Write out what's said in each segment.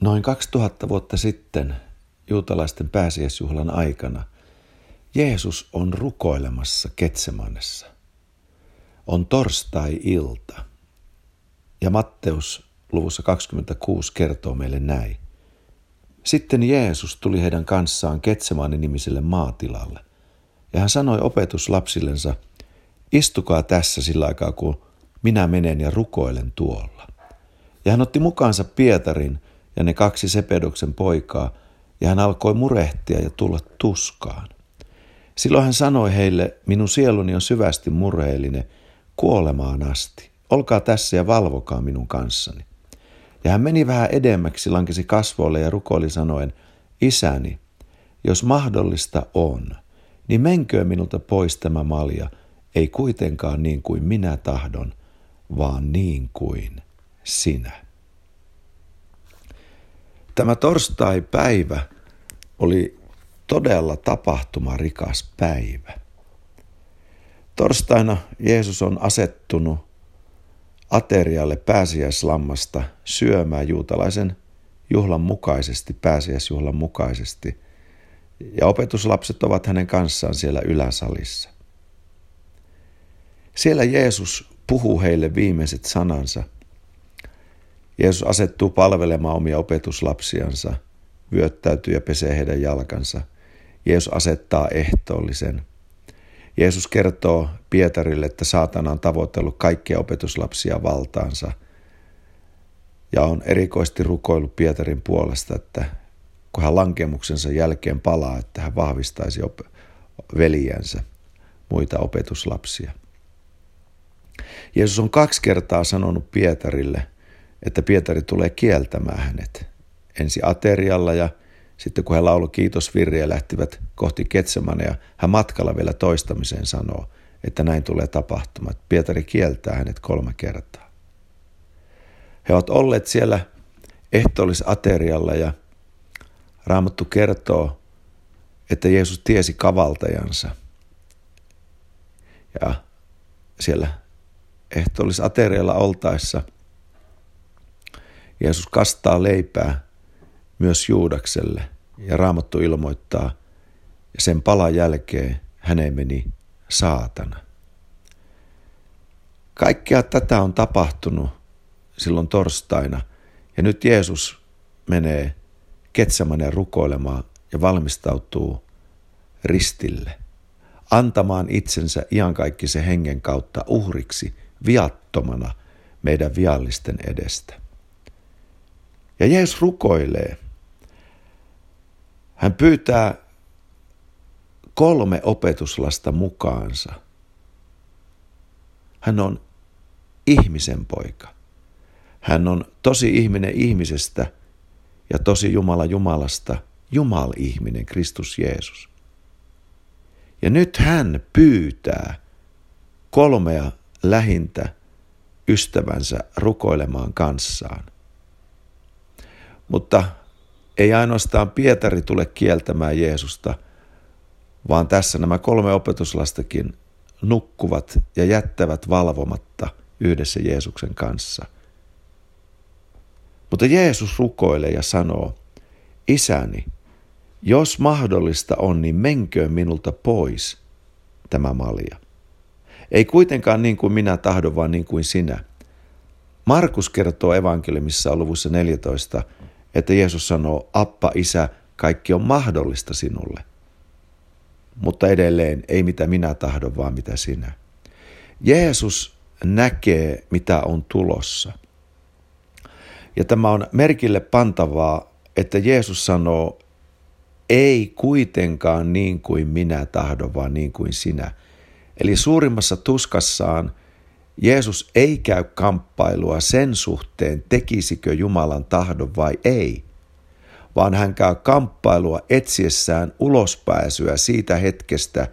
Noin 2000 vuotta sitten juutalaisten pääsiäisjuhlan aikana Jeesus on rukoilemassa Ketsemanessa. On torstai-ilta ja Matteus luvussa 26 kertoo meille näin. Sitten Jeesus tuli heidän kanssaan Ketsemanin nimiselle maatilalle ja hän sanoi opetuslapsillensa, istukaa tässä sillä aikaa kun minä menen ja rukoilen tuolla. Ja hän otti mukaansa Pietarin ja ne kaksi Sepedoksen poikaa, ja hän alkoi murehtia ja tulla tuskaan. Silloin hän sanoi heille, minun sieluni on syvästi murheellinen, kuolemaan asti. Olkaa tässä ja valvokaa minun kanssani. Ja hän meni vähän edemmäksi, lankesi kasvoille ja rukoili sanoen, Isäni, jos mahdollista on, niin menköön minulta pois tämä malja, ei kuitenkaan niin kuin minä tahdon, vaan niin kuin sinä. Tämä torstai-päivä oli todella tapahtumarikas päivä. Torstaina Jeesus on asettunut aterialle pääsiäislammasta syömään juutalaisen juhlan mukaisesti, pääsiäisjuhlan mukaisesti. Ja opetuslapset ovat hänen kanssaan siellä yläsalissa. Siellä Jeesus puhuu heille viimeiset sanansa – Jeesus asettuu palvelemaan omia opetuslapsiansa, vyöttäytyy ja pesee heidän jalkansa. Jeesus asettaa ehtoollisen. Jeesus kertoo Pietarille, että saatana on tavoitellut kaikkia opetuslapsia valtaansa ja on erikoisesti rukoillut Pietarin puolesta, että kun hän lankemuksensa jälkeen palaa, että hän vahvistaisi op- muita opetuslapsia. Jeesus on kaksi kertaa sanonut Pietarille – että Pietari tulee kieltämään hänet. Ensi aterialla ja sitten kun he laulu kiitosvirriä lähtivät kohti ja hän matkalla vielä toistamiseen sanoo, että näin tulee tapahtumaan. Pietari kieltää hänet kolme kertaa. He ovat olleet siellä ehtoollisaterialla ja Raamattu kertoo, että Jeesus tiesi kavaltajansa. Ja siellä ehtoollisaterialla oltaessa – Jeesus kastaa leipää myös Juudakselle ja Raamattu ilmoittaa, ja sen palan jälkeen häneen meni saatana. Kaikkea tätä on tapahtunut silloin torstaina, ja nyt Jeesus menee Ketsämanen rukoilemaan ja valmistautuu ristille, antamaan itsensä iankaikkisen hengen kautta uhriksi viattomana meidän viallisten edestä. Ja Jeesus rukoilee. Hän pyytää kolme opetuslasta mukaansa. Hän on ihmisen poika. Hän on tosi ihminen ihmisestä ja tosi Jumala Jumalasta, Jumal-ihminen, Kristus Jeesus. Ja nyt hän pyytää kolmea lähintä ystävänsä rukoilemaan kanssaan – mutta ei ainoastaan Pietari tule kieltämään Jeesusta, vaan tässä nämä kolme opetuslastakin nukkuvat ja jättävät valvomatta yhdessä Jeesuksen kanssa. Mutta Jeesus rukoilee ja sanoo, Isäni, jos mahdollista on, niin menköön minulta pois tämä malja. Ei kuitenkaan niin kuin minä tahdon, vaan niin kuin sinä. Markus kertoo evankeliumissa luvussa 14, että Jeesus sanoo, appa, isä, kaikki on mahdollista sinulle. Mutta edelleen ei mitä minä tahdon, vaan mitä sinä. Jeesus näkee, mitä on tulossa. Ja tämä on merkille pantavaa, että Jeesus sanoo, ei kuitenkaan niin kuin minä tahdon, vaan niin kuin sinä. Eli suurimmassa tuskassaan Jeesus ei käy kamppailua sen suhteen, tekisikö Jumalan tahdon vai ei, vaan hän käy kamppailua etsiessään ulospääsyä siitä hetkestä,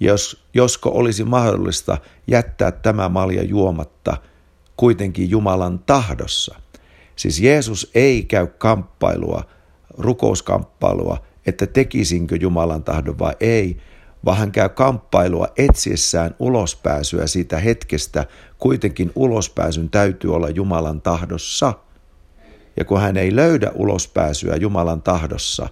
jos, josko olisi mahdollista jättää tämä malja juomatta kuitenkin Jumalan tahdossa. Siis Jeesus ei käy kamppailua, rukouskamppailua, että tekisinkö Jumalan tahdon vai ei, vaan hän käy kamppailua etsiessään ulospääsyä siitä hetkestä, kuitenkin ulospääsyn täytyy olla Jumalan tahdossa. Ja kun hän ei löydä ulospääsyä Jumalan tahdossa,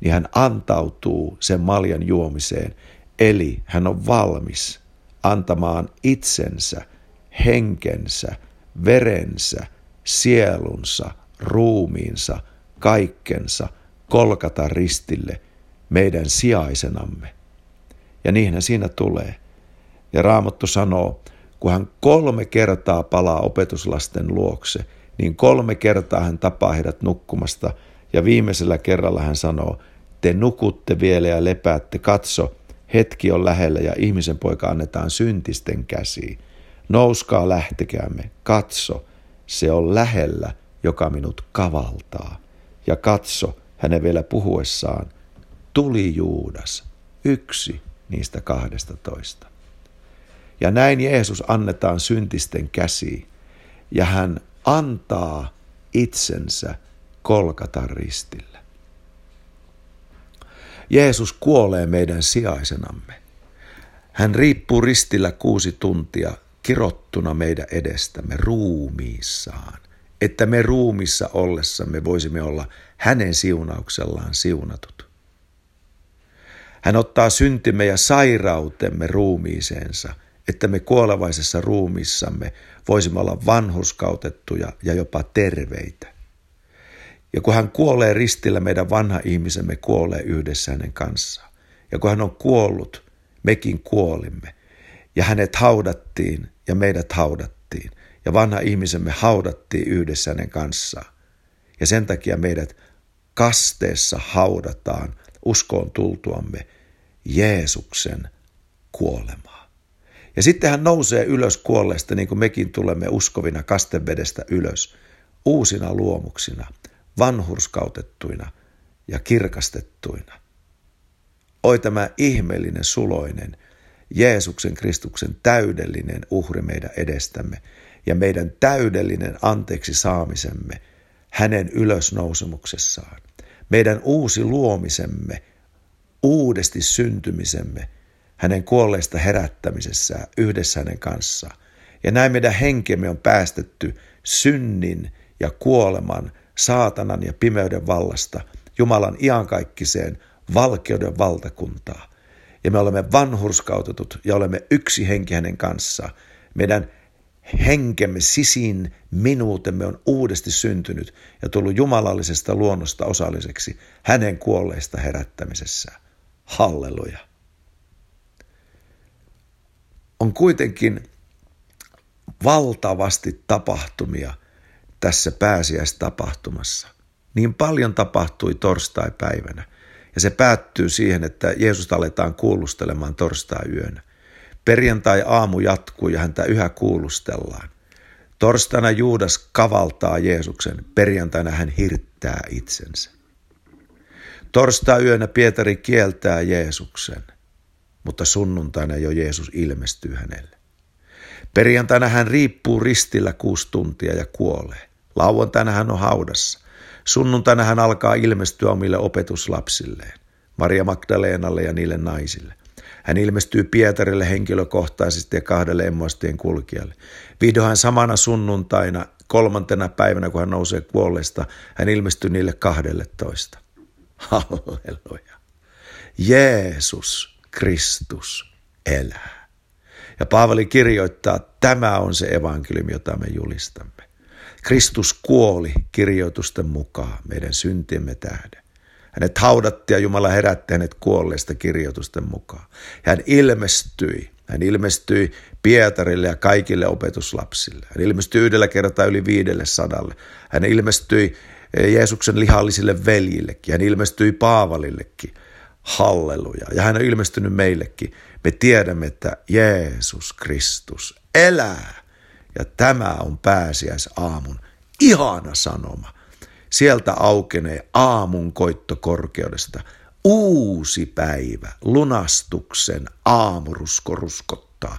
niin hän antautuu sen maljan juomiseen. Eli hän on valmis antamaan itsensä, henkensä, verensä, sielunsa, ruumiinsa, kaikkensa kolkata ristille meidän sijaisenamme. Ja niinhän siinä tulee. Ja Raamattu sanoo, kun hän kolme kertaa palaa opetuslasten luokse, niin kolme kertaa hän tapaa heidät nukkumasta. Ja viimeisellä kerralla hän sanoo, te nukutte vielä ja lepäätte, katso, hetki on lähellä ja ihmisen poika annetaan syntisten käsiin. Nouskaa lähtekäämme, katso, se on lähellä, joka minut kavaltaa. Ja katso, hänen vielä puhuessaan, tuli Juudas, yksi niistä kahdesta toista. Ja näin Jeesus annetaan syntisten käsiin, ja hän antaa itsensä kolkatan ristillä. Jeesus kuolee meidän sijaisenamme. Hän riippuu ristillä kuusi tuntia kirottuna meidän edestämme ruumiissaan, että me ruumissa ollessamme voisimme olla hänen siunauksellaan siunatut. Hän ottaa syntimme ja sairautemme ruumiiseensa, että me kuolevaisessa ruumissamme voisimme olla vanhuskautettuja ja jopa terveitä. Ja kun hän kuolee ristillä, meidän vanha ihmisemme kuolee yhdessä hänen kanssaan. Ja kun hän on kuollut, mekin kuolimme. Ja hänet haudattiin ja meidät haudattiin. Ja vanha ihmisemme haudattiin yhdessä hänen kanssaan. Ja sen takia meidät kasteessa haudataan uskoon tultuamme Jeesuksen kuolemaa. Ja sitten hän nousee ylös kuolleesta, niin kuin mekin tulemme uskovina kastevedestä ylös, uusina luomuksina, vanhurskautettuina ja kirkastettuina. Oi tämä ihmeellinen suloinen, Jeesuksen Kristuksen täydellinen uhri meidän edestämme ja meidän täydellinen anteeksi saamisemme hänen ylösnousemuksessaan meidän uusi luomisemme, uudesti syntymisemme, hänen kuolleista herättämisessään yhdessä hänen kanssaan. Ja näin meidän henkemme on päästetty synnin ja kuoleman, saatanan ja pimeyden vallasta Jumalan iankaikkiseen valkeuden valtakuntaa. Ja me olemme vanhurskautetut ja olemme yksi henki hänen kanssaan. Meidän henkemme sisin minuutemme on uudesti syntynyt ja tullut jumalallisesta luonnosta osalliseksi hänen kuolleista herättämisessä. Halleluja. On kuitenkin valtavasti tapahtumia tässä pääsiäistapahtumassa. Niin paljon tapahtui torstai-päivänä. Ja se päättyy siihen, että Jeesusta aletaan kuulustelemaan torstai-yönä. Perjantai-aamu jatkuu ja häntä yhä kuulustellaan. Torstaina Juudas kavaltaa Jeesuksen, perjantaina hän hirttää itsensä. Torstai-yönä Pietari kieltää Jeesuksen, mutta sunnuntaina jo Jeesus ilmestyy hänelle. Perjantaina hän riippuu ristillä kuusi tuntia ja kuolee. Lauantaina hän on haudassa. Sunnuntaina hän alkaa ilmestyä omille opetuslapsilleen, Maria Magdalenalle ja niille naisille. Hän ilmestyy Pietarille henkilökohtaisesti ja kahdelle emmoistien kulkijalle. Vihdoin samana sunnuntaina, kolmantena päivänä, kun hän nousee kuolleesta, hän ilmestyy niille kahdelle toista. Halleluja. Jeesus Kristus elää. Ja Paavali kirjoittaa, tämä on se evankeliumi, jota me julistamme. Kristus kuoli kirjoitusten mukaan meidän syntiemme tähden. Hänet haudattiin ja Jumala herätti hänet kuolleesta kirjoitusten mukaan. Hän ilmestyi. Hän ilmestyi Pietarille ja kaikille opetuslapsille. Hän ilmestyi yhdellä kertaa yli viidelle sadalle. Hän ilmestyi Jeesuksen lihallisille veljillekin. Hän ilmestyi Paavalillekin. Halleluja. Ja hän on ilmestynyt meillekin. Me tiedämme, että Jeesus Kristus elää. Ja tämä on pääsiäisaamun ihana sanoma. Sieltä aukenee aamun koitto korkeudesta. Uusi päivä, lunastuksen aamurusko ruskottaa.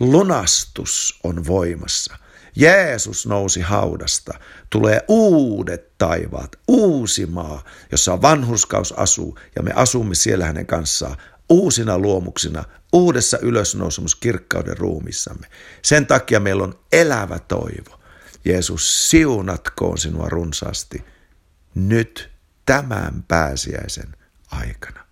Lunastus on voimassa. Jeesus nousi haudasta. Tulee uudet taivaat, uusi maa, jossa vanhurskaus asuu ja me asumme siellä hänen kanssaan uusina luomuksina, uudessa ylösnousemus kirkkauden ruumissamme. Sen takia meillä on elävä toivo. Jeesus, siunatkoon sinua runsaasti nyt tämän pääsiäisen aikana.